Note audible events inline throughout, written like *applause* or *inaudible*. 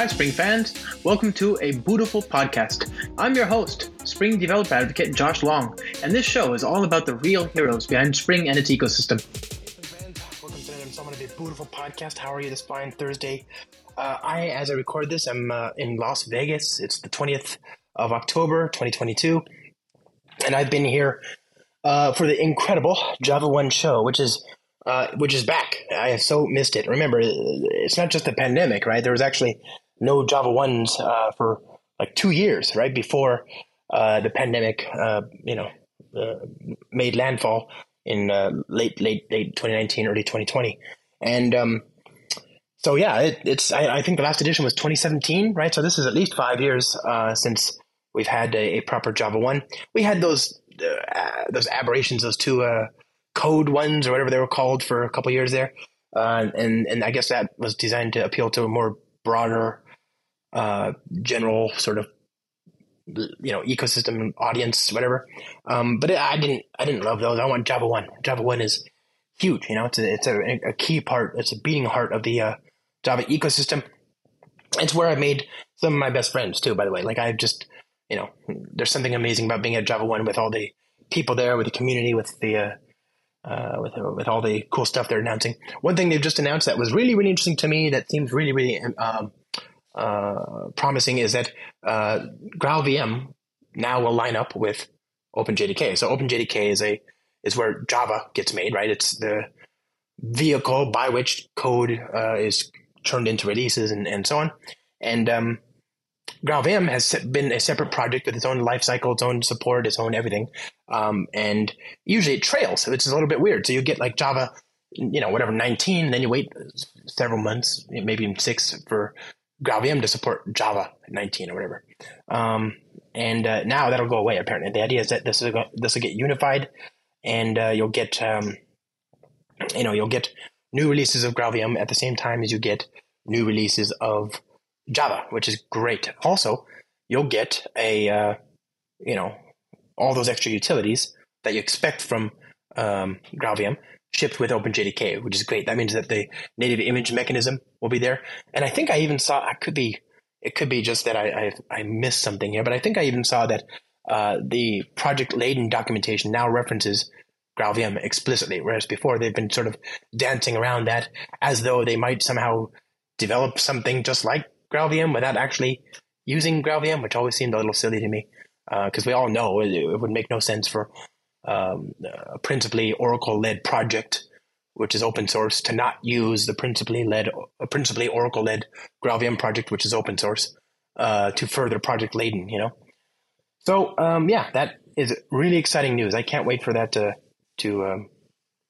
Hi, Spring fans. Welcome to a beautiful podcast. I'm your host, Spring developer advocate Josh Long, and this show is all about the real heroes behind Spring and its ecosystem. Welcome to another of a beautiful podcast. How are you this fine Thursday? Uh, I, as I record this, I'm uh, in Las Vegas. It's the 20th of October, 2022, and I've been here uh, for the incredible Java One show, which is uh, which is back. I have so missed it. Remember, it's not just the pandemic, right? There was actually no Java ones uh, for like two years, right before uh, the pandemic, uh, you know, uh, made landfall in uh, late late late 2019, early 2020, and um, so yeah, it, it's I, I, think the last edition was 2017, right? So this is at least five years since we've had a, a, proper Java one. We had those those aberrations, those two code ones or whatever they were called for a couple years there. Uh, and and I guess that was designed to appeal to a more broader, uh, general sort of you know ecosystem audience, whatever. Um, but I didn't I didn't love those. I want Java One. Java One is huge. You know, it's a it's a, a key part. It's a beating heart of the uh, Java ecosystem. It's where I made some of my best friends too. By the way, like I've just you know, there's something amazing about being at Java One with all the people there, with the community, with the uh, uh, with with all the cool stuff they're announcing. One thing they've just announced that was really really interesting to me that seems really really um, promising is that uh, GraalVM now will line up with OpenJDK. So OpenJDK is a is where Java gets made, right? It's the vehicle by which code uh, is turned into releases and, and so on. And um, GraalVM has been a separate project with its own lifecycle, its own support, its own everything. Um, and usually it trails, which is a little bit weird. So you get like Java, you know, whatever, 19, then you wait several months, maybe even six for GraalVM to support Java 19 or whatever. Um, and uh, now that'll go away, apparently. The idea is that this, is, this will get unified and uh, you'll get, um, you know, you'll get new releases of GraalVM at the same time as you get new releases of Java, which is great. Also, you'll get a uh, you know all those extra utilities that you expect from um, GraalVM shipped with OpenJDK, which is great. That means that the native image mechanism will be there. And I think I even saw I could be it could be just that I I, I missed something here, but I think I even saw that uh, the Project Leyden documentation now references GraalVM explicitly, whereas before they've been sort of dancing around that as though they might somehow develop something just like GraalVM without actually using GraalVM, which always seemed a little silly to me because uh, we all know it, it, would make no sense for um, a principally Oracle-led project, which is open source, to not use the principally led, principally Oracle-led GraalVM project, which is open source, uh, to further Project Leyden. You know, so um, yeah, that is really exciting news. I can't wait for that to to um,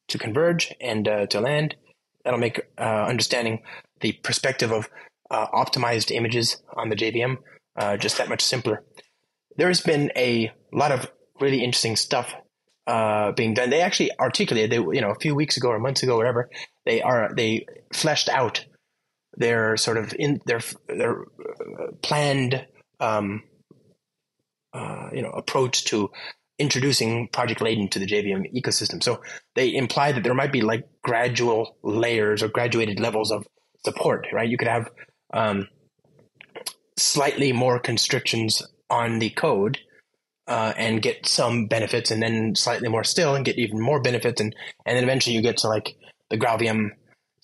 to converge and uh, to land. That'll make uh, understanding the perspective of uh, optimized images on the JVM uh, just that much simpler. There's been a lot of really interesting stuff uh, being done. They actually articulated, they, you know, a few weeks ago or months ago, whatever. They are they fleshed out their sort of in their their uh, planned, um, uh, you know, approach to introducing Project Leyden to the JVM ecosystem. So they imply that there might be like gradual layers or graduated levels of support, right? You could have um, slightly more constrictions on the code uh, and get some benefits, and then slightly more still and get even more benefits, and and then eventually you get to like the GraalVM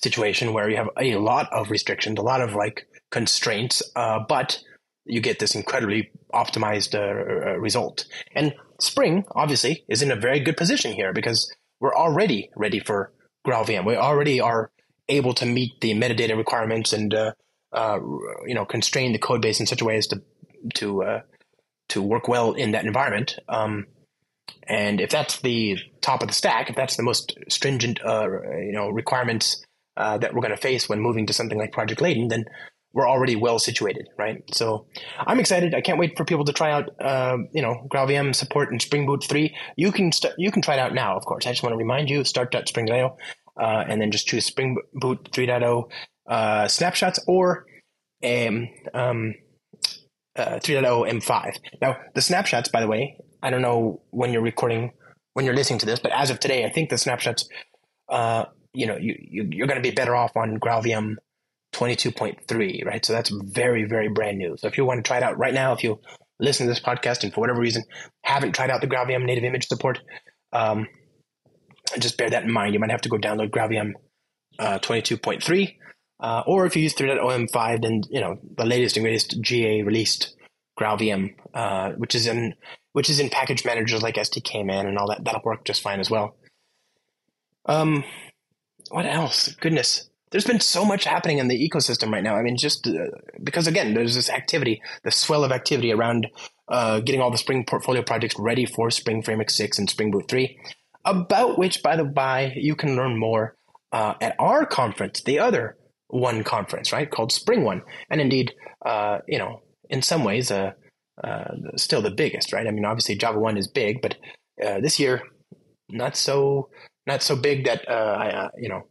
situation where you have a lot of restrictions, a lot of like constraints, uh, but you get this incredibly optimized uh, uh result. And Spring obviously is in a very good position here because we're already ready for GraalVM. We already are able to meet the metadata requirements and uh, uh, you know constrain the code base in such a way as to to uh, to work well in that environment. Um, and if that's the top of the stack, if that's the most stringent uh, you know requirements uh, that we're going to face when moving to something like Project Leyden, then we're already well situated, right? So I'm excited. I can't wait for people to try out, uh, you know, GraalVM support in Spring Boot 3. You can st- you can try it out now, of course. I just want to remind you, start.spring.io, uh, and then just choose Spring Boot 3.0 uh, snapshots or um, um, uh, 3.0 M5. Now, the snapshots, by the way, I don't know when you're recording, when you're listening to this, but as of today, I think the snapshots, uh, you know, you, you, are going to be better off on GraalVM 22.3, right? So that's very, very brand new. So if you want to try it out right now, if you listen to this podcast and for whatever reason haven't tried out the GraalVM native image support, um, just bear that in mind. You might have to go download GraalVM uh, 22.3. Uh, or if you use 3.0m5, then you know the latest and greatest GA released GraalVM, uh, which is in which is in package managers like SDKman and all that. That'll work just fine as well. Um, what else? Goodness, there's been so much happening in the ecosystem right now. I mean, just uh, because again, there's this activity, the swell of activity around uh, getting all the Spring portfolio projects ready for Spring Framework 6 and Spring Boot 3, about which, by the by, you can learn more uh, at our conference, the other one conference, right, called Spring One. And indeed, uh, you know, in some ways, uh, uh, still the biggest, right? I mean, obviously Java One is big, but uh, this year not so not so big that uh, I, uh, you know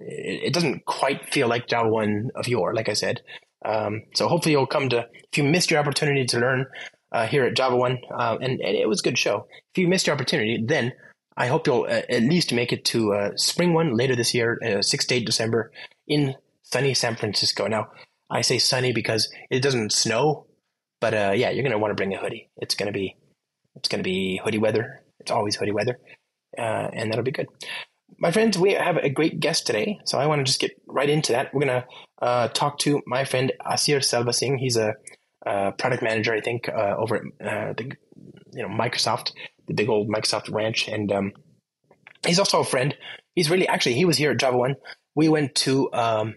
it, it, doesn't quite feel like Java One of yore, like I said. Um, so hopefully you'll come to if you missed your opportunity to learn uh, here at Java One, and, and, it was a good show. If you missed your opportunity, then I hope you'll at least make it to Spring One later this year, six to eight December in sunny San Francisco. Now I say sunny because it doesn't snow but uh, yeah, you're gonna want to bring a hoodie. It's gonna be it's gonna be hoodie weather. It's always hoodie weather, uh, and that'll be good. My friends, we have a great guest today, so I want to just get right into that. We're gonna uh, talk to my friend Asir Selvasingh. He's a product manager, I think, uh, over at uh, the you know Microsoft, the big old Microsoft ranch, and um, he's also a friend. He's really actually he was here at Java One. We went to um,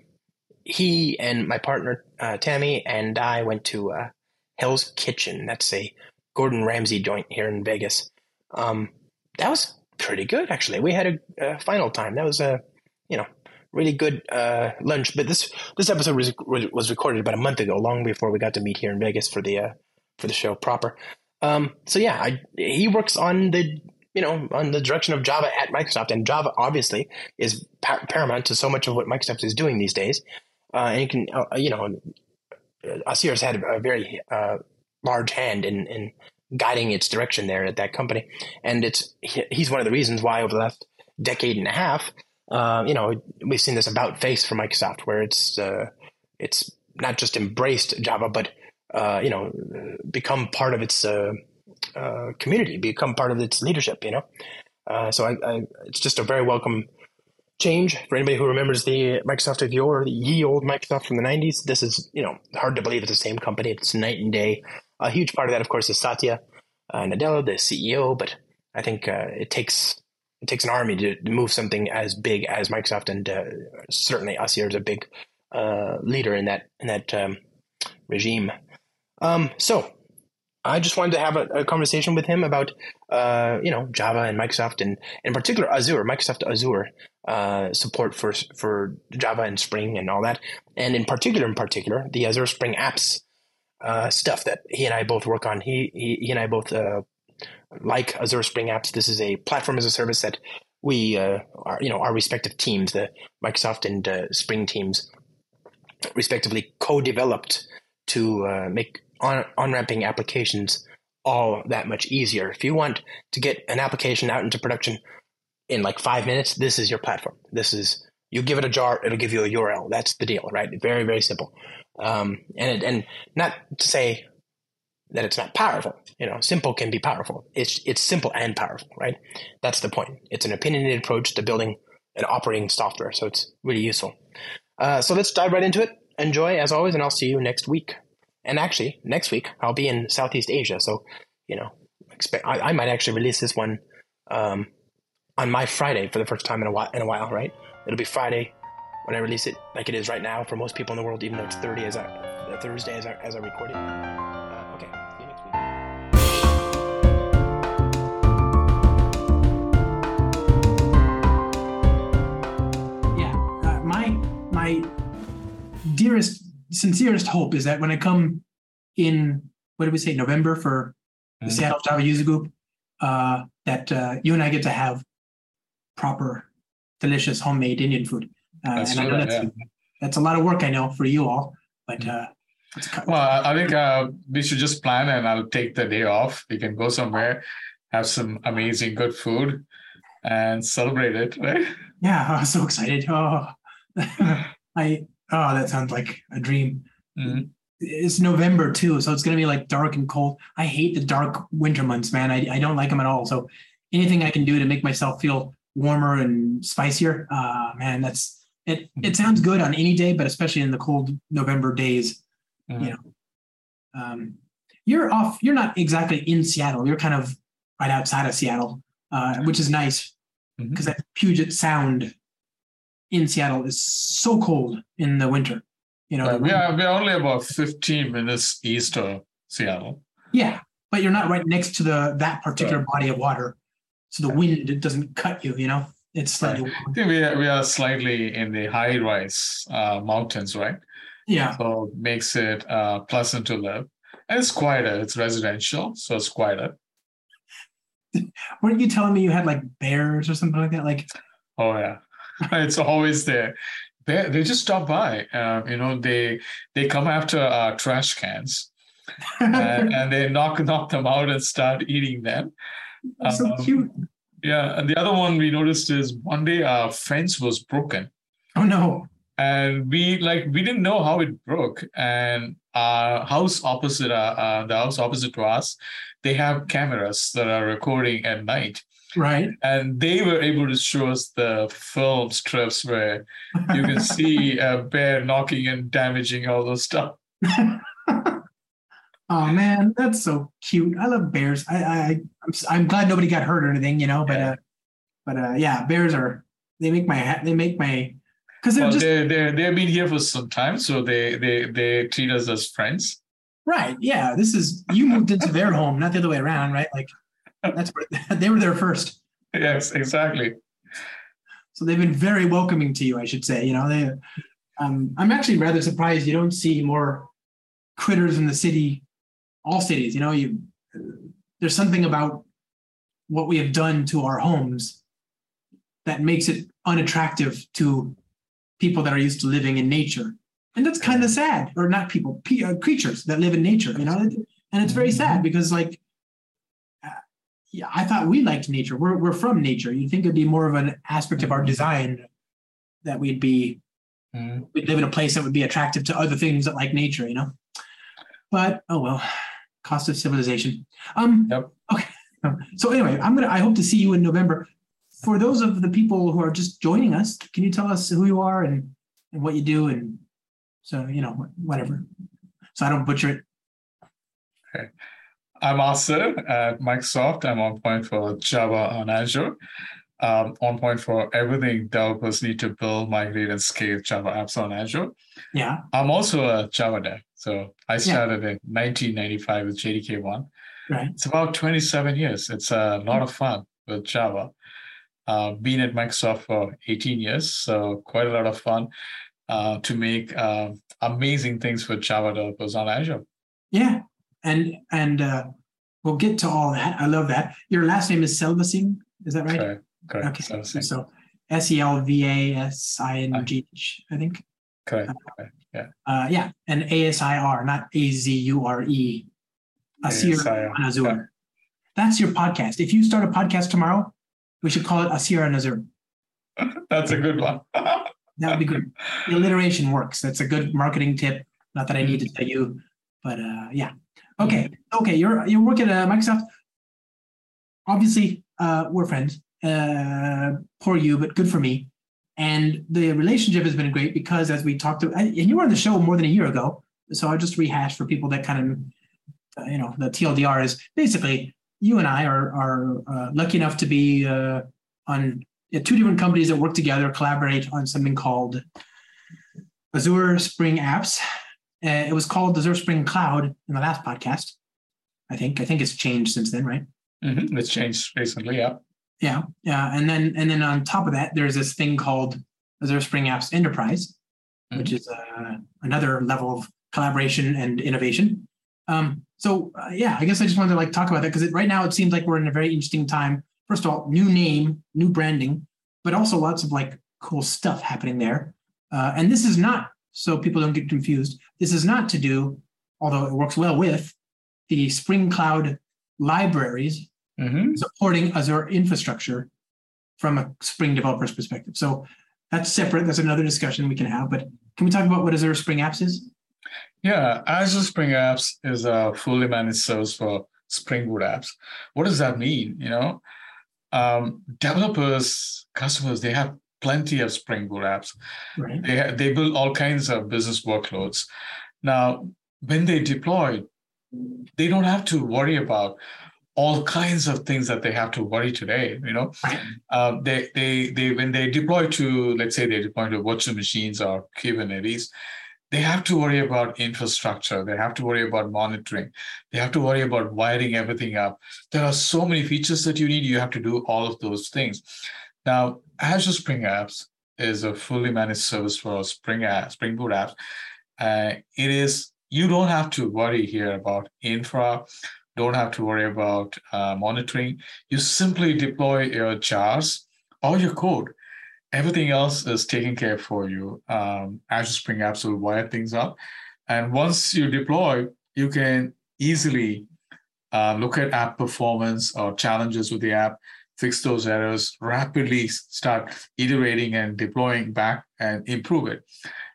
he and my partner uh, Tammy and I went to uh, Hell's Kitchen. That's a Gordon Ramsay joint here in Vegas. Um, that was pretty good, actually. We had a, a, final time. That was a, you know, really good uh, lunch. But this this episode was was recorded about a month ago, long before we got to meet here in Vegas for the uh, for the show proper. Um, so yeah, I, he works on the you know on the direction of Java at Microsoft, and Java obviously is par- paramount to so much of what Microsoft is doing these days. Uh, and you can uh, you know Asir's had a very uh, large hand in, in guiding its direction there at that company, and it's he's one of the reasons why over the last decade and a half, uh, you know, we've seen this about face for Microsoft, where it's uh, it's not just embraced Java, but uh, you know, become part of its uh, uh, community, become part of its leadership. You know, so I, I, it's just a very welcome change for anybody who remembers the Microsoft of yore, the ye old Microsoft from the 90s. This is, you know, hard to believe it's the same company. It's night and day. A huge part of that, of course, is Satya uh, Nadella, the CEO, but I think uh, it takes it takes an army to, move something as big as Microsoft, and uh, certainly Asir is a big uh, leader in that in that um, regime. Um, so I just wanted to have a, a conversation with him about, uh, you know, Java and Microsoft, and in particular Azure, Microsoft Azure uh, support for for Java and Spring and all that, and in particular, in particular, the Azure Spring Apps uh, stuff that he and I both work on. He he, he and I both uh, like Azure Spring Apps. This is a platform as a service that we uh, are, you know, our respective teams, the Microsoft and uh, Spring teams, respectively, co-developed to make on ramping applications all that much easier. If you want to get an application out into production in like five minutes, this is your platform. This is you give it a jar, it'll give you a URL. That's the deal, right? Very very simple. Um, and and not to say that it's not powerful. You know, simple can be powerful. It's it's simple and powerful, right? That's the point. It's an opinionated approach to building an operating software, so it's really useful. Uh, so let's dive right into it. Enjoy as always, and I'll see you next week. And actually, next week I'll be in Southeast Asia, so you know, expect I, I might actually release this one um, on my Friday for the first time in a while. In a while, right? It'll be Friday when I release it, like it is right now for most people in the world, even though it's 30 as I, uh, Thursday as I, as I record it. Uh, uh, dearest sincerest hope is that when I come in, what did we say, November for the mm-hmm. Seattle Java User Group, uh, that uh, you and I get to have proper, delicious homemade Indian food. Uh, and I know that's, yeah. that's a lot of work, I know, for you all. But mm-hmm. uh, well, I think uh, we should just plan and I'll take the day off. We can go somewhere, have some amazing good food, and celebrate it, right? Yeah, *laughs* I'm so excited. Oh, *laughs* I Oh, that sounds like a dream. Mhm. It's November too, so it's gonna be like dark and cold. I hate the dark winter months, man. I, I don't like them at all. So anything I can do to make myself feel warmer and spicier, uh man, that's it it sounds good on any day, but especially in the cold November days. Mhm. know. Um you're off, you're not exactly in Seattle, you're kind of right outside of Seattle, uh, which is nice because that Puget Sound in Seattle is so cold in the winter. You know, Uh, we are we're only about 15 minutes east of Seattle. yeah, but you're not right next to the that particular body of water, so the wind it doesn't cut you. You know, it's slightly I think we are, we are slightly in the high rise uh, mountains, right? yeah. So it makes it uh, pleasant to live. And it's quieter. It's residential, so it's quieter. *laughs* Weren't you telling me you had like bears or something like that? Like, Oh yeah, *laughs* it's always there. They they just stop by. Uh, you know, they they come after our trash cans *laughs* and, and they knock knock them out and start eating them. That's so um, cute. Yeah, and the other one we noticed is one day our fence was broken. Oh no. and we like we didn't know how it broke and our house opposite uh, uh, the house opposite to us they have cameras that are recording at night Right. and they were able to show us the film strips where you can see a bear knocking and damaging all those stuff *laughs* oh man, that's so cute. I love bears. I, I I'm I'm glad nobody got hurt or anything, you know. But Yeah. uh, but uh, yeah, bears are they make my they make my because they're well just they they they've been here for some time so they they they treat us as friends right. Yeah, this is you moved into their home, not the other way around, right? Like that's where *laughs* they were there first, yes exactly so they've been very welcoming to you. I should say, you know, they. Um, I'm actually rather surprised you don't see more critters in the city, all cities. You know, you there's something about what we have done to our homes that makes it unattractive to people that are used to living in nature. And that's kind of sad, or not people, pe- uh, creatures that live in nature, you know? And it's very sad because, like, yeah, I thought we liked nature. We're, we're from nature. You'd think it'd be more of an aspect of our design that we'd be, Mhm. we'd live in a place that would be attractive to other things that like nature, you know? But, oh well, cost of civilization. Um, Yep. Okay. So anyway, I'm gonna. I hope to see you in November. For those of the people who are just joining us, can you tell us who you are and, and what you do and so you know whatever, so I don't butcher it. I'm Asir at Microsoft. I'm on point for Java on Azure. Um, on point for everything developers need to build, migrate, and scale Java apps on Azure. Yeah. I'm also a Java dev. So I started in 1995 with JDK1. Right. It's about 27 years. It's a lot of fun with Java. Uh, been at Microsoft for 18 years, so quite a lot of fun uh, to make uh, amazing things for Java developers on Azure. Yeah. And and uh, we'll get to all that. I love that. Your last name is Selvasingh. Is that right? Correct. Correct. Okay. So, same. So S E L V A S I N G H, I think. correct. Uh, yeah, and A S I R, not A Z U R E. Asir Azure. yeah. That's your podcast. If you start a podcast tomorrow, we should call it Asir on Azure. *laughs* That's a good one. *laughs* That would be good. The alliteration works. That's a good marketing tip. Not that I need to tell you, but uh, yeah. Okay. Okay. You're you're working at Microsoft. Obviously, uh, we're friends. Uh, poor you, but good for me. And the relationship has been great because, as we talked to, and you were on the show more than a year ago. So I'll just rehash for people that kind of, uh, you know, the TLDR is basically you and I are are uh, lucky enough to be uh, on two different companies that work together, collaborate on something called Azure Spring Apps. Uh, it was called Azure Spring Cloud in the last podcast. I think. I think it's changed since then, right? Mhm, It's changed recently. Yeah. Yeah, yeah, and then and then on top of that, there's this thing called Azure Spring Apps Enterprise, which is uh, another level of collaboration and innovation. Um, so uh, yeah, I guess I just wanted to like talk about that because right now it seems like we're in a very interesting time. First of all, new name, new branding, but also lots of like cool stuff happening there. Uh, and this is not so people don't get confused. This is not to do, although it works well with the Spring Cloud libraries Mhm. supporting Azure infrastructure from a Spring developer's perspective. So that's separate. That's another discussion we can have. But can we talk about what Azure Spring Apps is? Yeah, Azure Spring Apps is a fully managed service for Spring Boot apps. What does that mean? You know, um, developers, customers, they have plenty of Spring Boot apps. Right. They they build all kinds of business workloads. Now, when they deploy, they don't have to worry about all kinds of things that they have to worry today. You know, um, they they they when they deploy to let's say they deploy to virtual machines or Kubernetes, they have to worry about infrastructure. They have to worry about monitoring. They have to worry about wiring everything up. There are so many features that you need. You have to do all of those things. Now, Azure Spring Apps is a fully managed service for Spring app, Spring Boot apps. Uh, it is you don't have to worry here about infra don't have to worry about uh, monitoring. You simply deploy your jars or your code. Everything else is taken care for you. Um, Azure Spring Apps will wire things up. And once you deploy, you can easily uh, look at app performance or challenges with the app, fix those errors, rapidly start iterating and deploying back and improve it.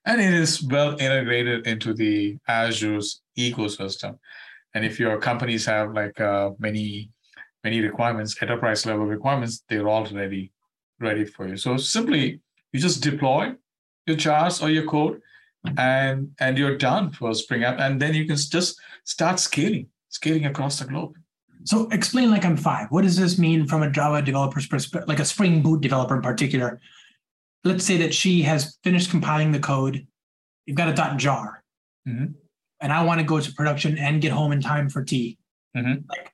And it is well integrated into the Azure's ecosystem. And if your companies have like uh, many many requirements, enterprise level requirements, they're already ready for you. So simply you just deploy your jars or your code, and and you're done for Spring App, and then you can just start scaling, scaling across the globe. So explain like I'm five. What does this mean from a Java developer's perspective, like a Spring Boot developer in particular? Let's say that she has finished compiling the code. You've got a dot jar. Mm-hmm and I want to go to production and get home in time for tea. Mm-hmm. Like,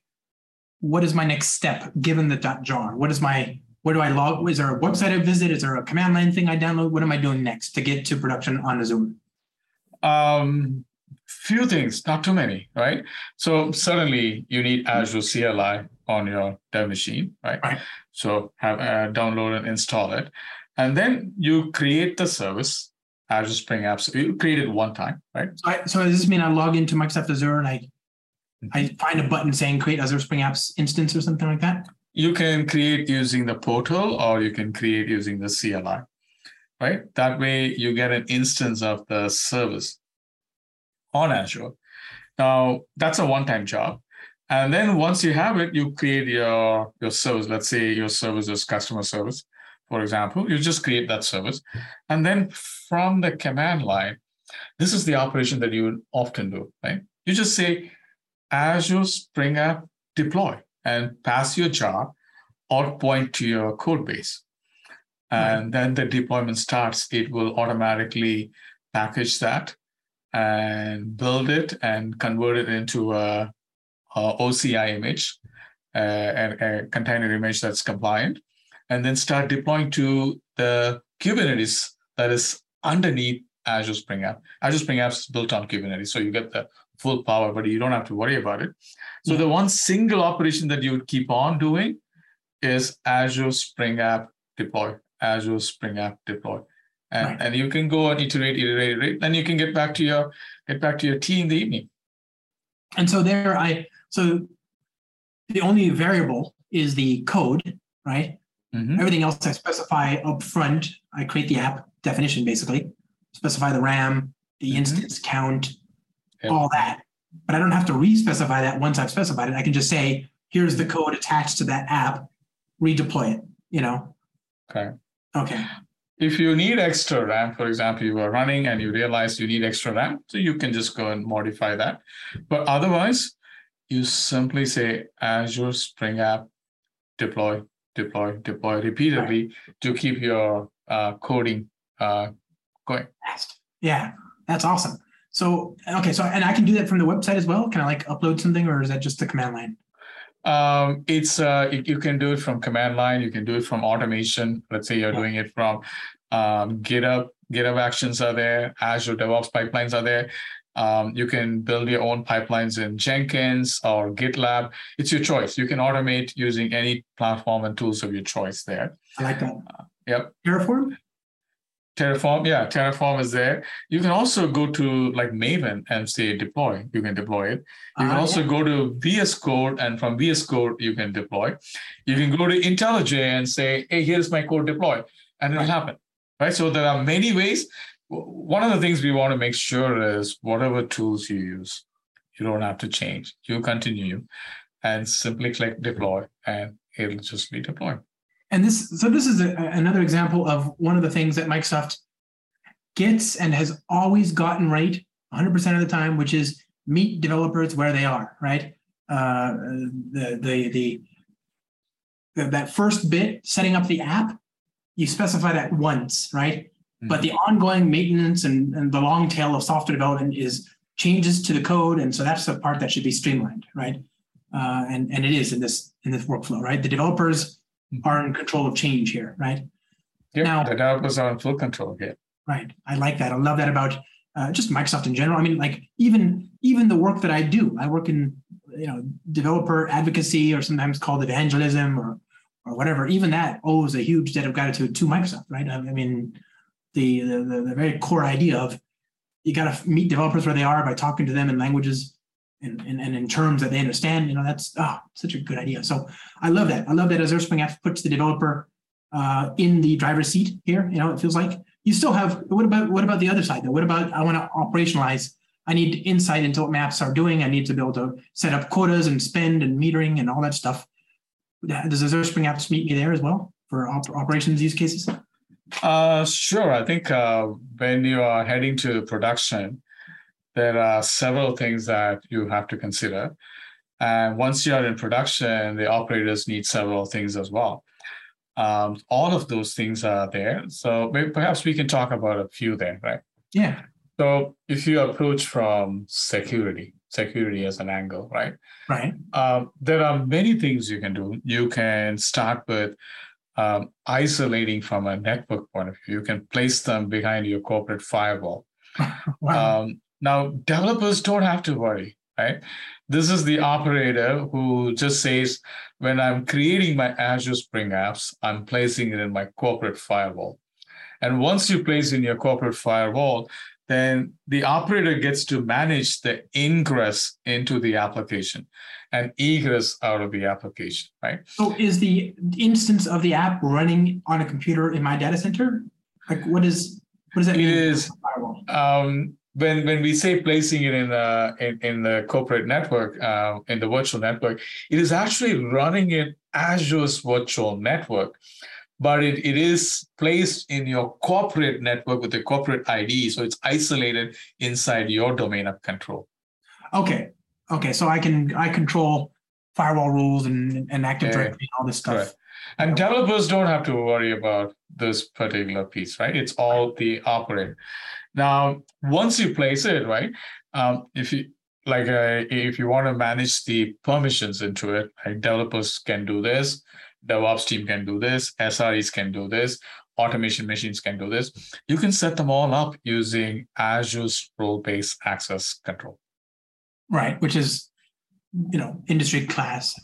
what is my next step given the dot jar? What is my where do I log? Is there a website I visit? Is there a command line thing I download? What am I doing next to get to production on Azure? Um, few things, not too many, right? So suddenly you need Azure CLI on your dev machine, right? right. So have uh, download and install it, and then you create the service Azure Spring Apps. You create it one time, right? So, I, so does this mean I log into Microsoft Azure and I mm-hmm. I find a button saying create Azure Spring Apps instance or something like that? You can create using the portal or you can create using the CLI, right? That way you get an instance of the service on Azure. Now that's a one-time job. And then once you have it, you create your, your service. Let's say your service is customer service for example, you just create that service. And then from the command line, this is the operation that you often do, right? You just say Azure Spring App deploy and pass your jar or point to your code base. Hmm. And right. then the deployment starts, it will automatically package that and build it and convert it into a, a OCI image, uh, a, a container image that's compliant and then start deploying to the Kubernetes that is underneath Azure Spring App. Azure Spring App is built on Kubernetes, so you get the full power, but you don't have to worry about it. So yeah. the one single operation that you would keep on doing is Azure Spring App deploy, Azure Spring App deploy. And, right. and you can go and iterate, iterate, iterate. Then you can get back to your get back to your tea in the evening. And so there I so the only variable is the code, right? Mm-hmm. Everything else I specify up front. I create the app definition basically, specify the RAM, the mm-hmm. instance count, yep. all that. But I don't have to re-specify that once I've specified it. I can just say, here's the code attached to that app, redeploy it, you know? Okay. Okay. If you need extra RAM, for example, you are running and you realize you need extra RAM, so you can just go and modify that. But otherwise, you simply say Azure Spring App deploy deploy, deploy repeatedly to keep your uh, coding uh, going. Yeah, that's awesome. So okay, so and I can do that from the website as well. Can I like upload something, or is that just the command line? Um, it's uh, you, you can do it from command line. You can do it from automation. Let's say you're doing it from um, GitHub. GitHub Actions are there. Azure DevOps pipelines are there. Um, you can build your own pipelines in Jenkins or GitLab. It's your choice. You can automate using any platform and tools of your choice there. I like that. Uh, yep. Terraform? Terraform, yeah, Terraform is there. You can also go to like Maven and say deploy. You can deploy it. You can uh, also yeah. go to VS Code, and from VS Code you can deploy. You can go to IntelliJ and say, "Hey, here's my code deploy," and it'll happen. Right. So there are many ways one of the things we want to make sure is whatever tools you use, you don't have to change. You continue and simply click deploy and it'll just be deployed. And this, so this is a, another example of one of the things that Microsoft gets and has always gotten right 100% of the time, which is meet developers where they are, right? Uh, the, the, the, the, that first bit, setting up the app, you specify that once, right? Mm-hmm. But the ongoing maintenance and, and the long tail of software development is changes to the code. And so that's the part that should be streamlined, right? Uh, and, and it is in this in this workflow, right? The developers. Are in control of change here, right? Yeah, now, the developers are in full control here. Right. I like that. I love that about uh, just Microsoft in general. I mean, like even even the work that I do, I work in you know developer advocacy or sometimes called evangelism or or whatever. Even that owes a huge debt of gratitude to Microsoft, right? I mean, the the, the very core idea of you got to meet developers where they are by talking to them in languages and, and, and in terms that they understand. You know, that's oh, such a good idea. So I love that. I love that Azure Spring Apps puts the developer uh, in the driver's seat here. You know, it feels like you still have what about what about the other side though what about i want to operationalize i need insight into what maps are doing i need to be able to set up quotas and spend and metering and all that stuff does azure spring apps meet me there as well for op- operations use cases uh, sure i think uh, when you are heading to production there are several things that you have to consider and once you are in production the operators need several things as well um, all of those things are there. So maybe, perhaps we can talk about a few there, right? Yeah. So if you approach from security, security as an angle, right? Right. Um, there are many things you can do. You can start with um, isolating from a network point of view. You can place them behind your corporate firewall. *laughs* wow. Um, now, developers don't have to worry, right? This is the operator who just says, when I'm creating my Azure Spring apps, I'm placing it in my corporate firewall. And once you place in your corporate firewall, then the operator gets to manage the ingress into the application and egress out of the application, right? So is the instance of the app running on a computer in my data center? Like what is what does that mean? It is um, when when we say placing it in the in, in the corporate network uh, in the virtual network it is actually running in azure's virtual network but it, it is placed in your corporate network with a corporate id so it's isolated inside your domain of control. Okay. Okay so i can i control firewall rules and, and active yeah, directory and all this stuff. Correct. and developers don't have to worry about this particular piece right? It's all the operator now, once you place it, right, um, if you like, uh, if you want to manage the permissions into it, like developers can do this, DevOps team can do this, SREs can do this, automation machines can do this. You can set them all up using Azure's role-based access control. Right, which is, you know, industry class.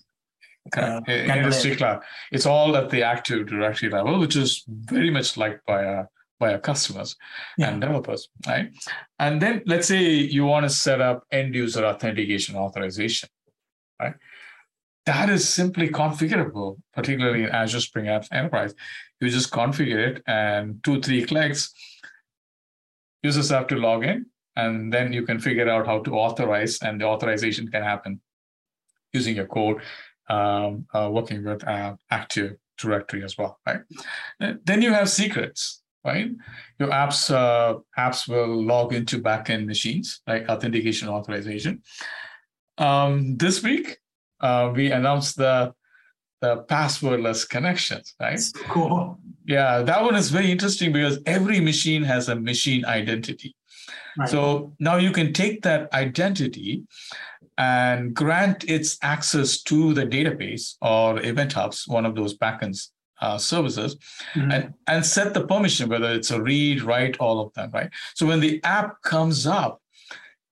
Uh, industry class. It's all at the Active Directory level, which is very much liked by a by our customers yeah. and developers, right? And then let's say you want to set up end user authentication authorization, right? That is simply configurable, particularly in Azure Spring Apps Enterprise. You just configure it and two, three clicks, users have to log in, and then you can figure out how to authorize, and the authorization can happen using your code, um, uh, working with uh, Active Directory as well, right? Then you have secrets right? Your apps uh, apps will log into backend machines, like authentication authorization. Um, this week, uh, we announced the the passwordless connections, right? Cool. Yeah, that one is very interesting because every machine has a machine identity. Right. So now you can take that identity and grant its access to the database or event hubs, one of those backends uh, services mm-hmm. and, and set the permission, whether it's a read, write, all of them, right? So when the app comes up,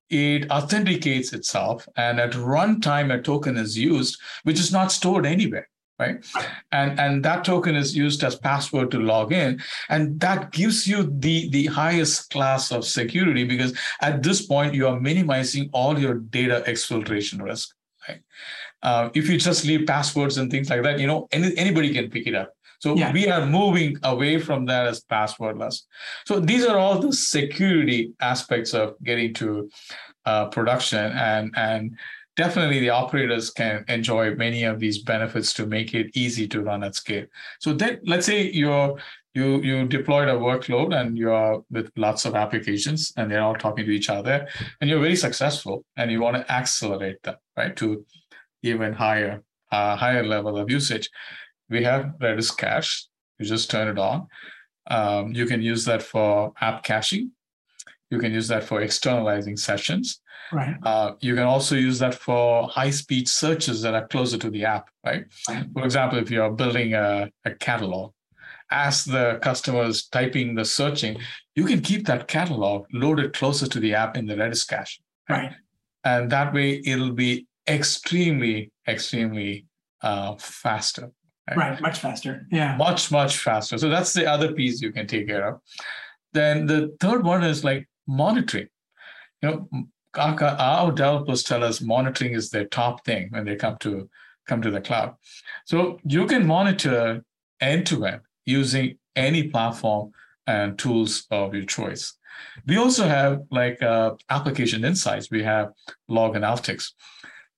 it authenticates itself and at runtime a token is used, which is not stored anywhere right and and that token is used as password to log in and that gives you the the highest class of security because at this point you are minimizing all your data exfiltration risk right uh, if you just leave passwords and things like that you know any, anybody can pick it up So Yeah. we are moving away from that as passwordless. So these are all the security aspects of getting to uh, production, and and definitely the operators can enjoy many of these benefits to make it easy to run at scale. So then, let's say you're you you deployed a workload and you're with lots of applications and they're all talking to each other and you're very successful and you want to accelerate them right to even higher uh, higher level of usage we have redis cache you just turn it on um, you can use that for app caching you can use that for externalizing sessions Right. uh, you can also use that for high speed searches that are closer to the app, right? Right. For example, if you're building a, a catalog, as the customers is typing the searching, you can keep that catalog loaded closer to the app in the Redis cache. Right. And that way it'll be extremely, extremely uh, faster. Right. Much faster. Yeah. Much, much faster. So that's the other piece you can take care of. Then the third one is like monitoring. You know, our, our developers tell us monitoring is their top thing when they come to come to the cloud. So you can monitor end to end using any platform and tools of your choice. We also have like uh, application insights. We have log analytics.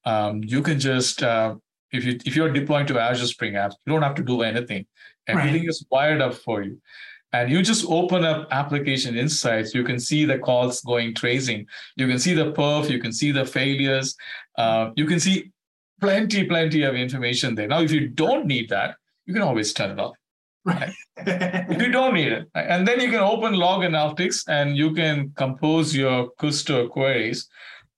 Um, you can just uh, if you if you're deploying to Azure Spring Apps, you don't have to do anything. Everything Right. is wired up for you. And you just open up application insights. You can see the calls going tracing. You can see the perf. You can see the failures. Uh, you can see plenty, plenty of information there. Now, if you don't need that, you can always turn it off. Right. If you don't need it, and then you can open log analytics and you can compose your Kusto queries.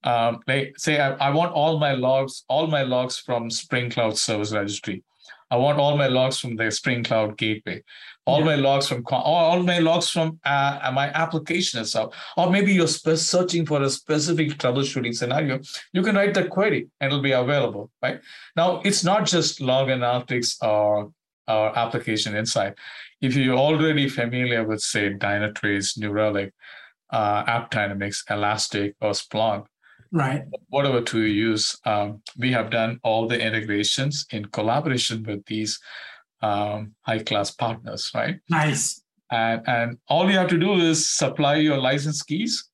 Um, like say, I, I want all my logs, all my logs from Spring Cloud Service Registry. I want all my logs from the Spring Cloud Gateway, all Yeah. my logs from all my logs from uh, my application itself. Or maybe you're searching for a specific troubleshooting scenario. You can write the query and it'll be available, right? Now, it's not just log analytics or, or application insight. If you're already familiar with, say, Dynatrace, New Relic, uh, AppDynamics, Elastic, or Splunk, Right. whatever tool you use, um, we have done all the integrations in collaboration with these um, high-class partners, right? Nice. And, and all you have to do is supply your license keys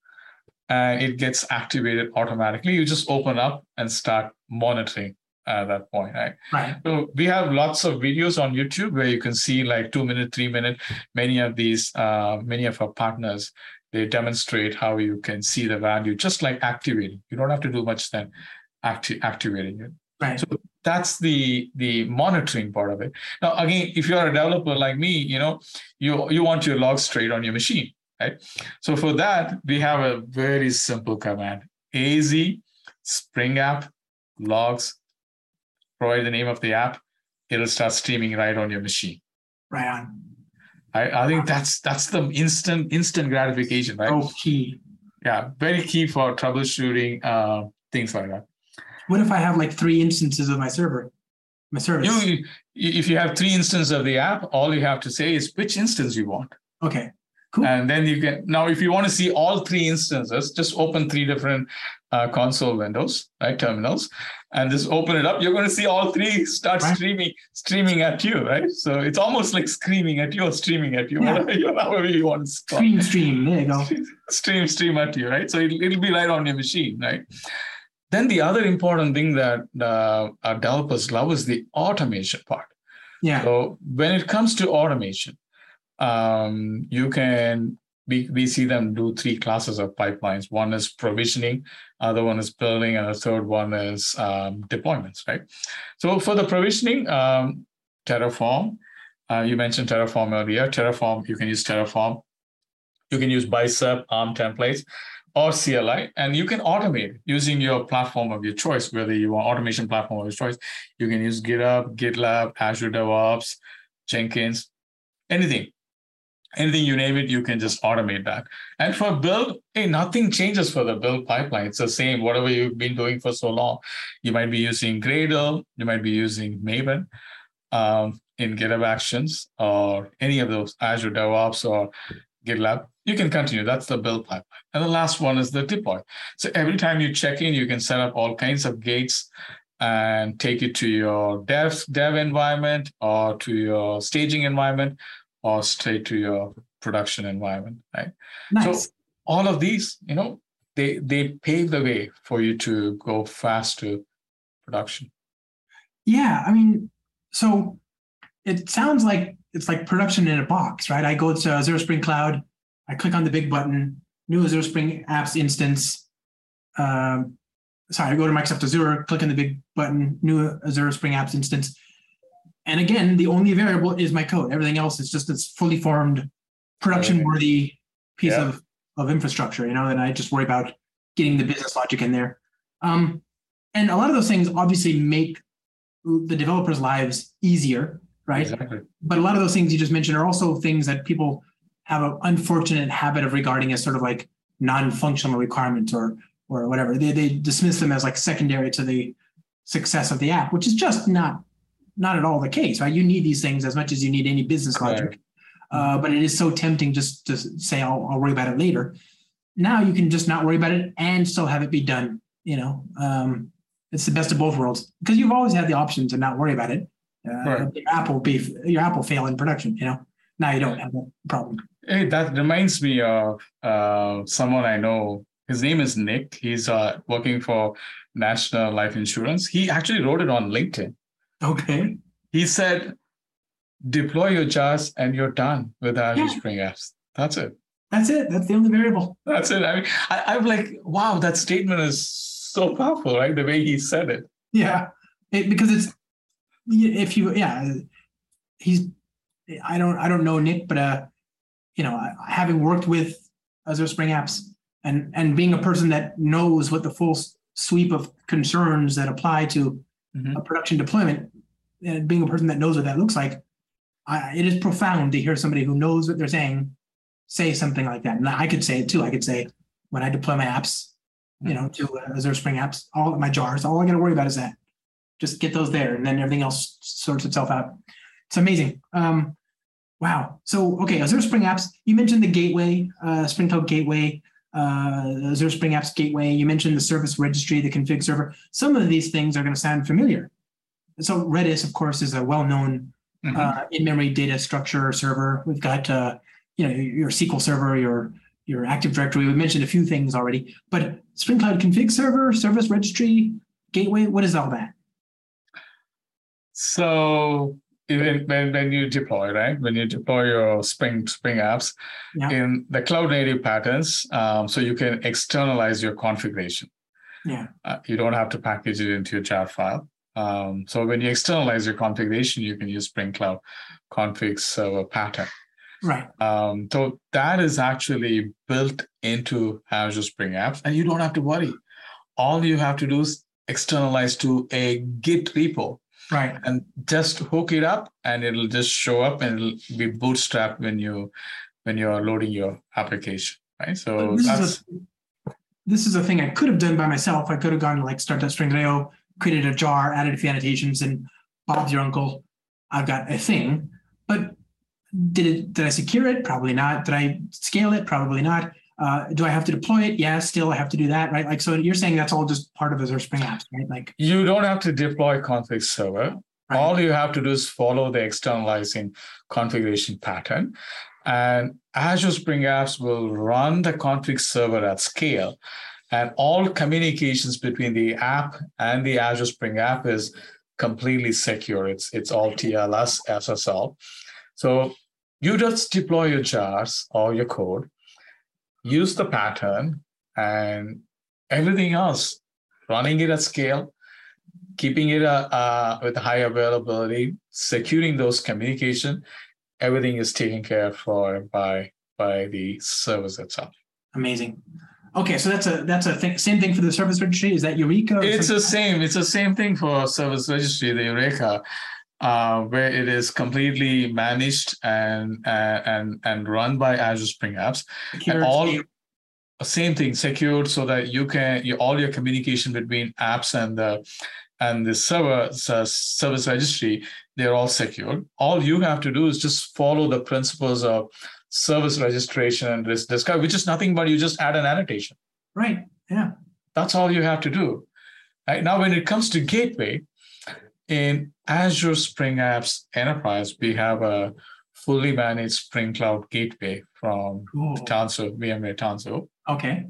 and it gets activated automatically. You just open up and start monitoring at that point, right? Right. So we have lots of videos on YouTube where you can see like two minute, three minute, many of these, uh, many of our partners, they demonstrate how you can see the value just like activating. You don't have to do much then acti- activating it Right. So that's the the monitoring part of it now again if you're a developer like me you know you you want your logs straight on your machine right so for that we have a very simple command az spring app logs provide the name of the app it'll start streaming right on your machine Right on. i, I think that's that's the instant instant gratification right Oh, key. yeah very key for troubleshooting uh, things like that What if I have like three instances of my server, my service? You, if you have three instances of the app, all you have to say is which instance you want. okay. Cool. And then you can, now, if you want to see all three instances, just open three different uh, console windows, right? Terminals, and just open it up. You're going to see all three start Right. streaming, streaming at you, right? So it's almost like screaming at you or streaming at you, Yeah. *laughs* whatever you, however you want to call Stream, stream. There you go. *laughs* stream stream at you, right? So it'll, it'll be right on your machine, right? Then the other important thing that uh, our developers love is the automation part. Yeah. So when it comes to automation, um, you can we, we see them do three classes of pipelines. One is provisioning, other one is building, and the third one is um, deployments, right? So for the provisioning, um, Terraform, uh, you mentioned Terraform earlier. Terraform, you can use Terraform. You can use Bicep, ARM templates, or CLI, and you can automate using your platform of your choice, whether you want automation platform of your choice. You can use GitHub, GitLab, Azure DevOps, Jenkins, anything. Anything you name it, you can just automate that. And for build, hey, nothing changes for the build pipeline. It's the same, whatever you've been doing for so long. You might be using Gradle, you might be using Maven um, in GitHub Actions or any of those Azure DevOps or GitLab. You can continue. That's the build pipeline. And the last one is the deploy. So every time you check in, you can set up all kinds of gates and take it to your dev dev environment or to your staging environment or straight to your production environment right Nice. so all of these you know they they pave the way for you to go fast to production Yeah, I mean, so it sounds like it's like production in a box, right? I go to Azure Spring Cloud, I click on the big button, new Azure Spring Apps instance. Um, sorry, I go to Microsoft Azure, click on the big button, new Azure Spring Apps instance. And again, the only variable is my code. Everything else is just this fully formed, production worthy piece Yeah. of, of infrastructure, you know, and I just worry about getting the business logic in there. Um, and a lot of those things obviously make the developers' lives easier, right? exactly But a lot of those things you just mentioned are also things that people have an unfortunate habit of regarding as sort of like non-functional requirements or or whatever. They they dismiss them as like secondary to the success of the app, which is just not not at all the case, right? You need these things as much as you need any business logic. Uh, but it is so tempting just to say I'll, I'll worry about it later. Now you can just not worry about it and still have it be done. You know, um, it's the best of both worlds because you've always had the option to not worry about it. Uh, Right. Your app will be your app will fail in production. You know, now you don't have that problem. Hey, that reminds me of uh, someone I know. His name is Nick. He's uh, working for National Life Insurance. He actually wrote it on LinkedIn. Okay. He said, deploy your jars and you're done with Azure Yeah. Spring Apps. That's it. That's it. That's the only variable. That's it. I mean, I, I'm like, wow, that statement is so powerful, right? The way he said it. Yeah, it, because it's if you yeah, he's I don't I don't know Nick, but uh, you know, having worked with Azure Spring Apps and and being a person that knows what the full sweep of concerns that apply to Mhm. a production deployment, and being a person that knows what that looks like, I, it is profound to hear somebody who knows what they're saying say something like that. And I could say it too. I could say when I deploy my apps, you know, to uh, Azure Spring Apps, all my jars, all I got to worry about is that. Just get those there, and then everything else sorts itself out. It's amazing. Um, wow. So, okay, Azure Spring Apps. You mentioned the gateway, uh, Spring Cloud Gateway, uh, Azure Spring Apps Gateway. You mentioned the service registry, the config server. Some of these things are going to sound familiar. So, Redis, of course, is a well-known Mhm. uh, in-memory data structure server. We've got uh, you know your SQL server, your your Active Directory. We mentioned a few things already, but Spring Cloud Config Server, Service Registry, Gateway. What is all that? So when, when you deploy, right? When you deploy your Spring Spring apps Yeah. in the cloud native patterns, um, so you can externalize your configuration. Yeah. Uh, you don't have to package it into your jar file. Um, so when you externalize your configuration, you can use Spring Cloud config server pattern. Right. Um, so that is actually built into Azure Spring Apps, and you don't have to worry. All you have to do is externalize to a Git repo Right. and just hook it up, and it'll just show up and it'll be bootstrapped when you when you are loading your application. Right. So this is a this is a thing I could have done by myself. I could have gone to like start.spring.io, created a jar, added a few annotations, and Bob's your uncle. I've got a thing. But did it did I secure it? Probably not. Did I scale it? Probably not. Uh, do I have to deploy it? Yeah, still I have to do that, right? Like so you're saying that's all just part of Azure Spring Apps, right? Like you don't have to deploy config server. Right. All you have to do is follow the externalizing configuration pattern. And Azure Spring Apps will run the config server at scale. And all communications between the app and the Azure Spring app is completely secure. It's, it's all TLS, SSL. So you just deploy your jars or your code, use the pattern, and everything else, running it at scale, keeping it uh, uh, with high availability, securing those communication, everything is taken care of for by by the service itself. amazing. Okay, so that's a that's a thing. Same thing for the service registry. Is that Eureka? It's the same. It's the same thing for service registry, the Eureka, uh, where it is completely managed and uh, and and run by Azure Spring Apps. Secure, all- scale. same thing secured so that you can you, all your communication between apps and the and the server so service registry they're all secured all you have to do is just follow the principles of service registration and risk discovery which is nothing but you just add an annotation right. Yeah. that's all you have to do Right now, when it comes to gateway, in Azure Spring Apps Enterprise, we have a fully managed Spring Cloud Gateway from Cool. Tanzu, VMware Tanzu. Okay.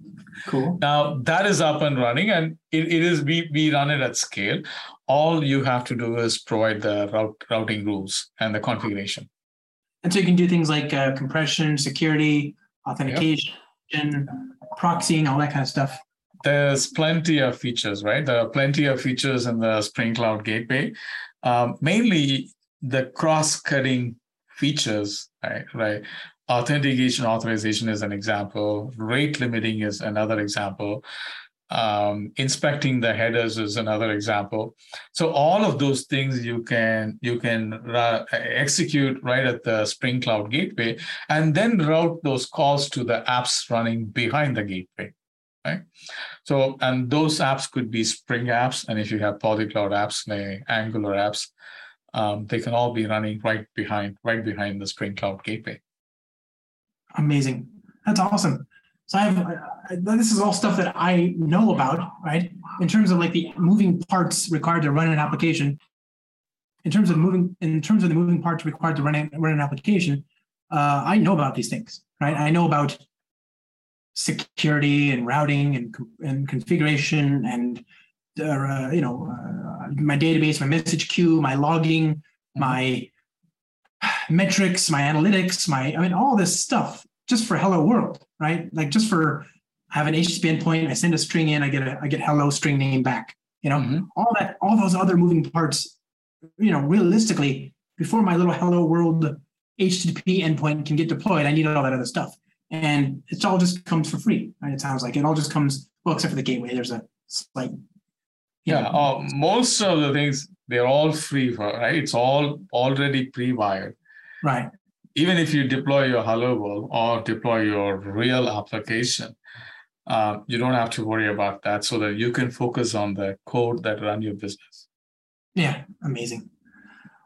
Cool. Now that is up and running, and it, it is we we run it at scale. All you have to do is provide the route, routing rules and the configuration. And so you can do things like uh, compression, security, authentication, proxying, all that kind of stuff. There's plenty of features, right? There are plenty of features in the Spring Cloud Gateway. Um, mainly the cross-cutting features, right? Right. Authentication authorization is an example. Rate limiting is another example. Um, inspecting the headers is another example. So all of those things you can you can ra- execute right at the Spring Cloud Gateway, and then route those calls to the apps running behind the gateway. Right. So and those apps could be Spring apps, and if you have polyglot apps, like Angular apps, um, they can all be running right behind right behind the Spring Cloud Gateway. Amazing. That's awesome. So I have I, this is all stuff that I know about, right? In terms of like the moving parts required to run an application. In terms of moving, in terms of the moving parts required to run, a, run an application, uh, I know about these things, right? I know about security and routing and, and configuration and uh, you know uh, my database, my message queue, my logging, my metrics, my analytics, my I mean all this stuff just for hello world, right? Like just for I have an HTTP endpoint, I send a string in, I get a I get hello string name back. You know, Mm-hmm. all that, all those other moving parts, you know, realistically, before my little hello world HTTP endpoint can get deployed, I need all that other stuff. And it's all just comes for free, right? It sounds like it all just comes, well, except for the gateway. There's a slight Yeah, know, uh, most of the things they're all free for right. It's all already pre-wired. right. Even if you deploy your Hello World or deploy your real application, uh, you don't have to worry about that, so that you can focus on the code that run your business. Yeah, amazing,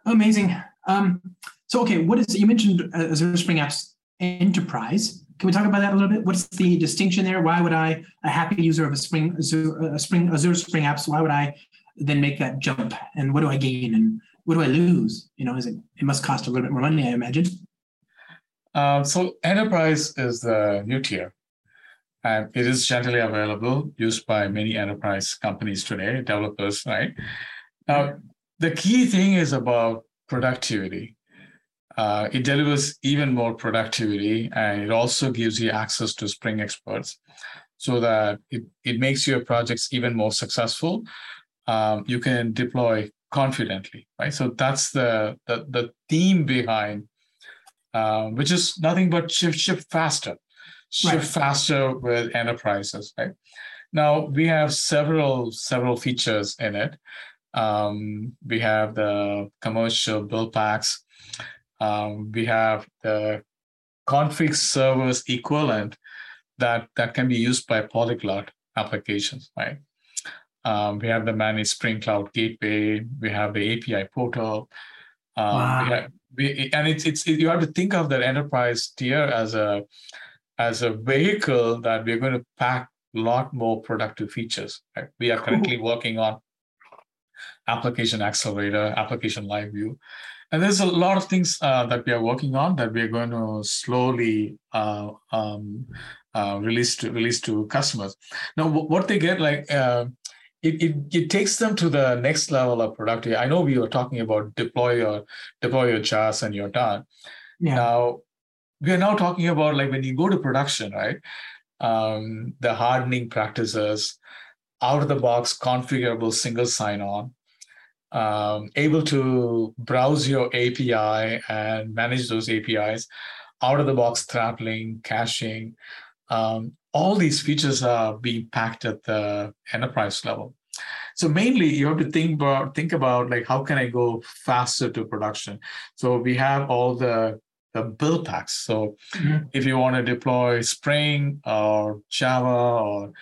amazing. Um, so okay, what is you mentioned uh, Azure Spring Apps Enterprise? Can we talk about that a little bit? What's the distinction there? Why would I, a happy user of a Spring Azure, a Spring Azure Spring Apps, why would I then make that jump? And what do I gain? And what do I lose? You know, is it? It must cost a little bit more money, I imagine. Um, so enterprise is the new tier, and it is generally available, used by many enterprise companies today, developers, right? Now, the key thing is about productivity. Uh, it delivers even more productivity, and it also gives you access to Spring experts, so that it, it makes your projects even more successful. Um, you can deploy confidently, right? So that's the the, the theme behind um, which is nothing but shift shift faster, shift Right. faster with enterprises. Right now, we have several several features in it. Um, we have the commercial build packs. Um, we have the config servers equivalent that that can be used by polyglot applications. Right. Um, we have the managed Spring Cloud Gateway. We have the API portal. Um, Wow. we have, we, and it's it's you have to think of that enterprise tier as a as a vehicle that we're going to pack a lot more productive features. Right? We are currently *laughs* working on application accelerator, application live view, and there's a lot of things uh, that we are working on that we are going to slowly uh, um, uh, release to release to customers. Now, wh- what they get like. Uh, it, it, it takes them to the next level of productivity. I know we were talking about deploy your deploy your jars and you're done. Yeah. Now we are now talking about like when you go to production, right? Um, the hardening practices, out of the box configurable single sign on, um, able to browse your API and manage those APIs, out of the box throttling, caching. Um, all these features are being packed at the enterprise level. So mainly you have to think about think about like how can I go faster to production. So we have all the the build packs. So Mhm. if you want to deploy Spring or Java or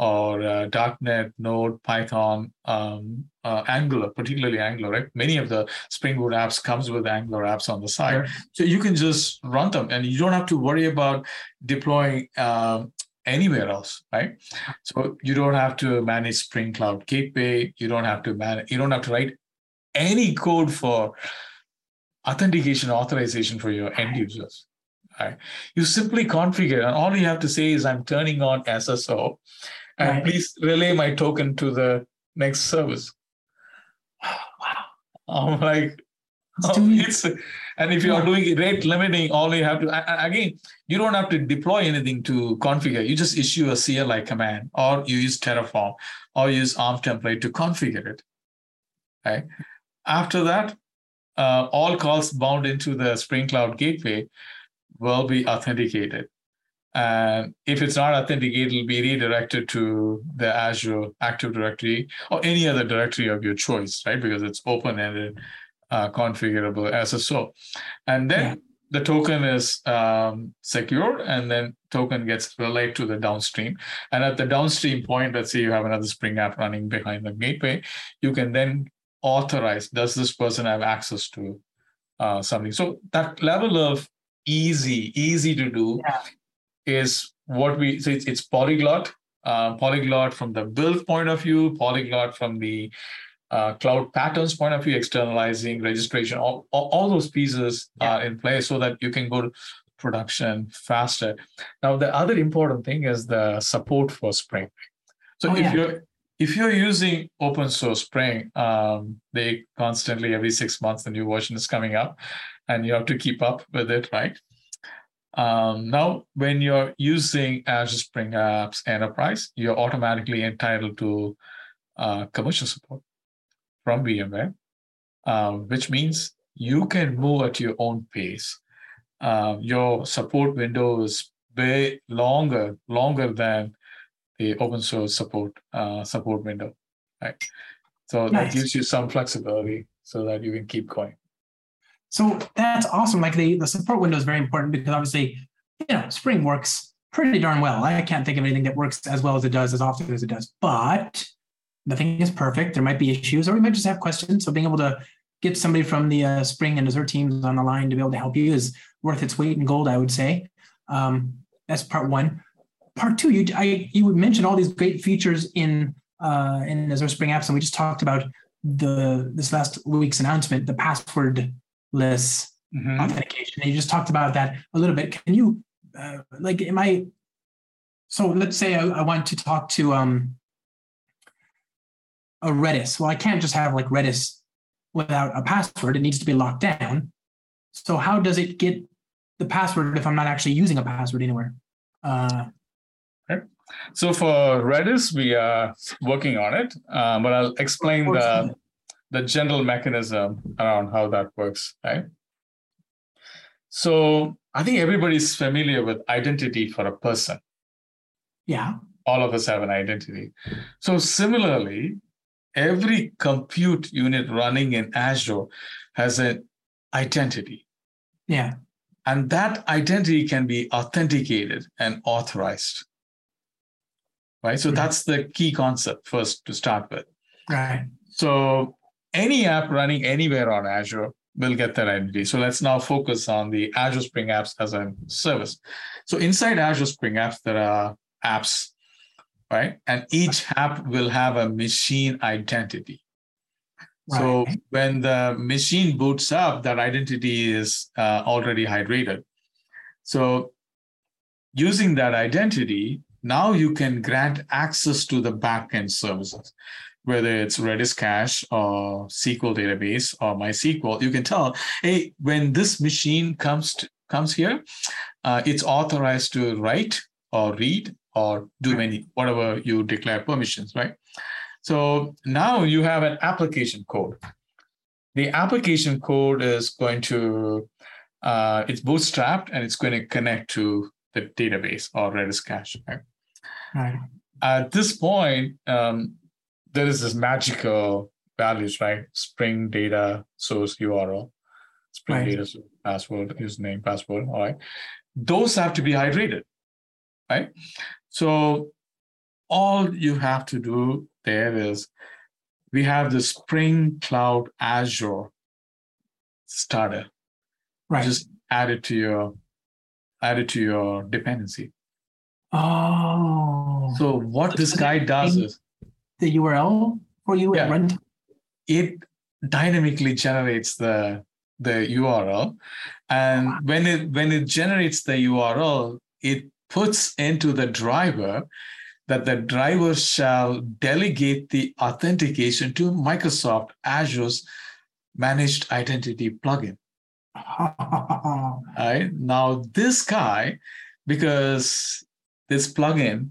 or uh, .NET, Node, Python, um, uh, Angular, particularly Angular, right? Many of the Spring Boot apps comes with Angular apps on the side. Sure. So you can just run them and you don't have to worry about deploying uh, anywhere else, right? So you don't have to manage Spring Cloud Gateway. You don't have to manage. You don't have to write any code for authentication authorization for your end users. Right? You simply configure, and all you have to say is, "I'm turning on SSO, and Right. please relay my token to the next service." Wow. I'm like, It's oh, it's, and if you are doing rate limiting, all you have to again, you don't have to deploy anything to configure. You just issue a CLI command, or you use Terraform, or use ARM template to configure it. Right. After that, uh, all calls bound into the Spring Cloud Gateway will be authenticated. And if it's not authenticated, it'll be redirected to the Azure Active Directory or any other directory of your choice, right? Because it's open-ended, uh, configurable SSO. And then Yeah. the token is um, secured, and then token gets relayed to the downstream. And at the downstream point, let's say you have another Spring app running behind the gateway, you can then authorize, does this person have access to uh, something? So that level of easy, easy to do Yeah. Is what we so it's, it's polyglot uh, polyglot from the build point of view polyglot from the uh, cloud patterns point of view externalizing registration all, all, all those pieces Yeah. are in place so that you can go to production faster now the other important thing is the support for spring so Oh, if yeah. you're if you're using open source spring um, they constantly every six months the new version is coming up and you have to keep up with it right um, now, when you're using Azure Spring Apps Enterprise, you're automatically entitled to uh, commercial support from VMware, um, which means you can move at your own pace. Um, your support window is way longer, longer than the open source support uh, support window, right? So that gives you some flexibility so that you can keep going. So that's awesome. Like the, the support window is very important because obviously, you know, Spring works pretty darn well. I can't think of anything that works as well as it does, as often as it does. But nothing is perfect. There might be issues, or we might just have questions. So being able to get somebody from the uh, Spring and Azure teams on the line to be able to help you is worth its weight in gold, I would say. Um, that's part one. Part two, you I you mentioned all these great features in uh, in Azure Spring Apps, and we just talked about the this last week's announcement, the password less Mhm. authentication. And you just talked about that a little bit. Can you, uh, like, am I? So let's say I, I want to talk to um a Redis. Well, I can't just have like Redis without a password. It needs to be locked down. So how does it get the password if I'm not actually using a password anywhere? Uh, So for Redis, we are working on it, uh, but I'll explain the, the general mechanism around how that works, right? So I think everybody's familiar with identity for a person. yeah. All of us have an identity. So similarly, every compute unit running in Azure has an identity. Yeah. And that identity can be authenticated and authorized. Right. So Mhm. that's the key concept first to start with. Right. So any app running anywhere on Azure will get that identity. So let's now focus on the Azure Spring Apps as a service. So inside Azure Spring Apps, there are apps, right? And each app will have a machine identity. So when the machine boots up, that identity is uh, already hydrated. So using that identity, now you can grant access to the backend services, whether it's Redis cache or SQL database or MySQL. You can tell, hey, when this machine comes to, comes here, uh, it's authorized to write or read or do many whatever you declare permissions, right? So now you have an application code. The application code is going to, uh, it's bootstrapped and it's going to connect to the database or Redis cache. Right? Right. At this point, um, there is this magical values, right? Spring data source URL, Spring Right. data source password, username, password. All right. Those have to be hydrated, right? So all you have to do there is we have the Spring Cloud Azure starter. Right. Just add it to your add it to your dependency. Oh. So what this guy does is the URL for you Yeah. at runtime? it dynamically generates the the URL, and when it when it generates the URL, it puts into the driver that the driver shall delegate the authentication to Microsoft Azure's managed identity plugin. *laughs* Right. Now, this guy, because this plugin,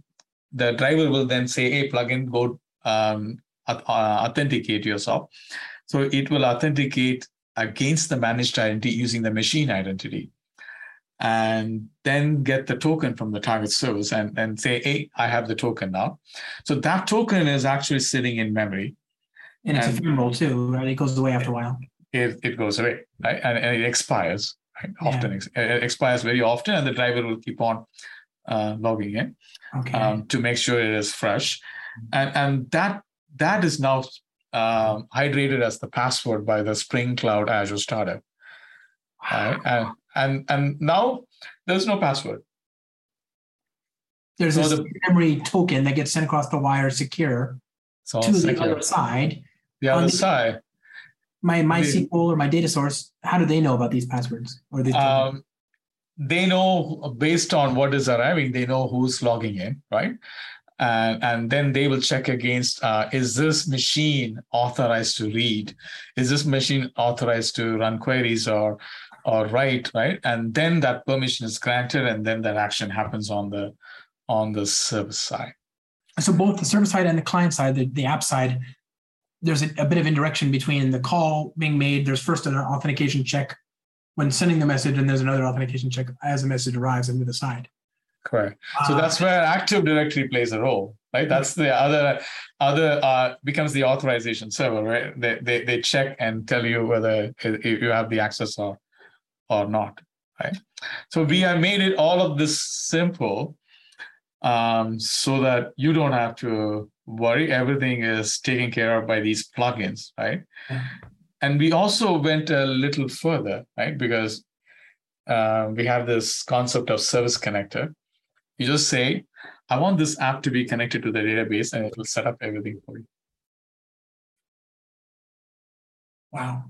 the driver will then say, hey, plugin, go um, uh, authenticate yourself. So it will authenticate against the managed identity using the machine identity and then get the token from the target service and, and say, hey, I have the token now. So that token is actually sitting in memory. and it's ephemeral too, right? It goes away after a while. It, it goes away, right? And, and it expires, right? Often ex- it expires very often, and the driver will keep on uh, logging in. Okay. um, to make sure it is fresh, and and that that is now um, hydrated as the password by the Spring Cloud Azure Starter, right? And and and now there's no password. There's so this the- memory token that gets sent across the wire secure to the secure. other side. The other the- side, My The- MySQL or my data source, how do they know about these passwords or these um, they know based on what is arriving, they know who's logging in, right? And, and then they will check against uh, is this machine authorized to read? Is this machine authorized to run queries or or write, right? And then that permission is granted, and then that action happens on the on the service side. So both the server side and the client side, the, the app side, there's a, a bit of indirection between the call being made. There's first an authentication check when sending the message, and there's another authentication check as the message arrives into the side. Correct. So Uh, that's where Active Directory plays a role, right? That's the other other uh, becomes the authorization server, right? They, they they check and tell you whether you have the access or or not, right? So we have made it all of this simple, um, so that you don't have to worry. Everything is taken care of by these plugins, right? And we also went a little further, right? Because uh, we have this concept of service connector. You just say, I want this app to be connected to the database, and it will set up everything for you. wow.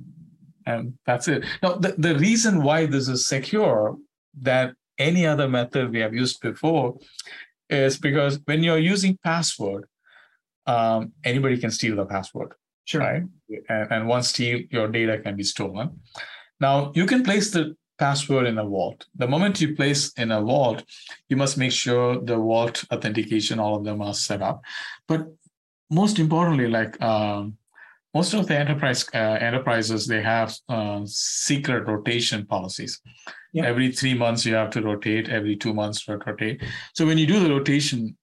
And that's it. Now, the, the reason why this is secure that any other method we have used before is because when you're using password, um, anybody can steal the password. Sure. right? And, and once steal, your data can be stolen. Now you can place the password in a vault. The moment you place in a vault, you must make sure the vault authentication, all of them are set up. But most importantly, like um, most of the enterprise uh, enterprises, they have uh, secret rotation policies. Yeah. Every three months you have to rotate. Every two months to rotate. So when you do the rotation,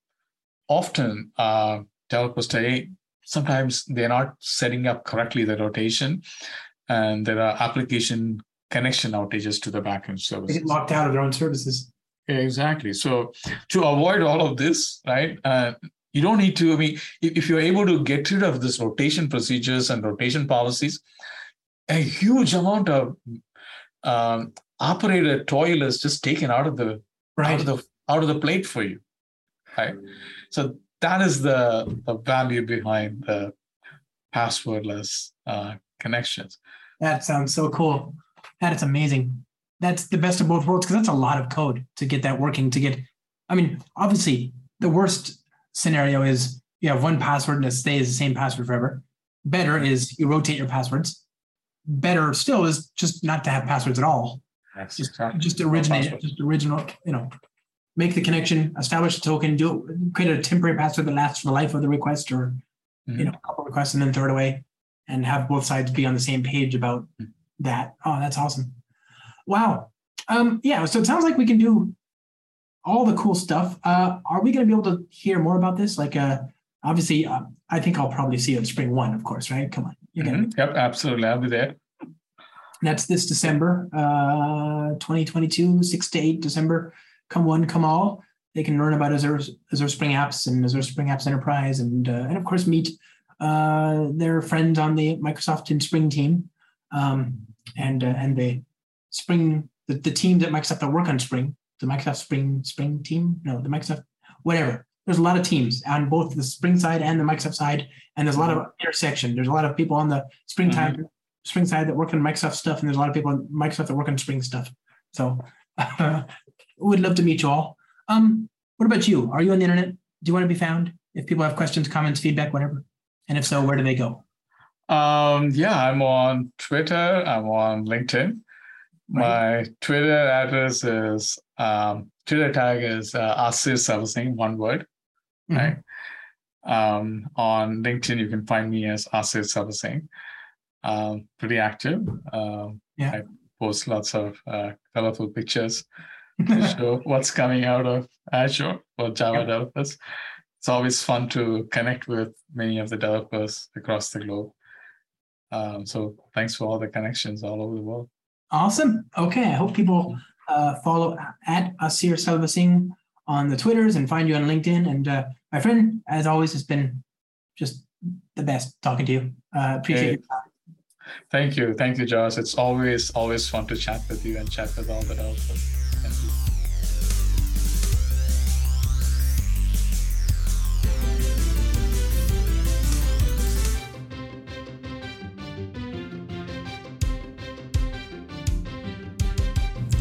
often uh, developers say, sometimes they're not setting up correctly the rotation and there are application connection outages to the backend They services. get locked out of their own services. Exactly. So to avoid all of this, right? Uh, you don't need to. I mean, if, if you're able to get rid of this rotation procedures and rotation policies, a huge amount of um, operator toil is just taken out of the out Right. of the out of the plate for you, right? So that is the the value behind the passwordless uh, connections. That sounds so cool. That is amazing. That's the best of both worlds because that's a lot of code to get that working. To get, I mean, obviously, the worst scenario is you have one password and it stays the same password forever. Better is you rotate your passwords. Better still is just not to have passwords at all. That's Just just originate, just original, you know, make the connection, establish the token, do it, create a temporary password that lasts for the life of the request or you know, a couple requests and then throw it away and have both sides be on the same page about Hmm. That. Oh, that's awesome. Wow. Um, yeah, so it sounds like we can do all the cool stuff. Uh, are we going to be able to hear more about this? Like, uh, obviously, uh, I think I'll probably see you at SpringOne, of course, right? Come on, you Mhm. Yep, absolutely. I'll be there. That's this December, uh, 2022, six to eight December. Come one, come all. They can learn about Azure, Azure Spring Apps and Azure Spring Apps Enterprise, and uh, and of course meet uh, their friends on the Microsoft and Spring team, um, and uh, and the Spring the, the teams at Microsoft that work on Spring, the Microsoft Spring Spring team, no, the Microsoft whatever. There's a lot of teams on both the Spring side and the Microsoft side, and there's a lot of intersection. There's a lot of people on the Spring time, Spring side that work on Microsoft stuff, and there's a lot of people on Microsoft that work on Spring stuff. So, *laughs* we'd love to meet you all. Um, what about you? Are you on the internet? Do you want to be found? If people have questions, comments, feedback, whatever, and if so, where do they go? Um, yeah, I'm on Twitter. I'm on LinkedIn. My Twitter address is um, Twitter tag is uh, Asir Selvasingh, one word. Mhm. Right. Um, on LinkedIn, you can find me as Asir Selvasingh. Um, pretty active. Um, Yeah. I post lots of uh, colorful pictures *laughs* to show what's coming out of Azure for Java developers. It's always fun to connect with many of the developers across the globe. Um, so thanks for all the connections all over the world. Awesome. Okay. I hope people uh, follow at Asir Selvasingh on the Twitters and find you on LinkedIn. And uh, my friend, as always, has been just the best talking to you. Uh, appreciate Hey. your time. Thank you. Thank you, Josh. It's always, always fun to chat with you and chat with all the developers.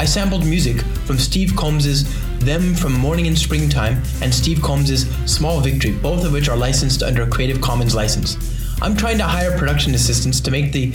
I sampled music from Steve Combs's Theme from Morning in Springtime and Steve Combs's Small Victory, both of which are licensed under a Creative Commons license. I'm trying to hire production assistants to make the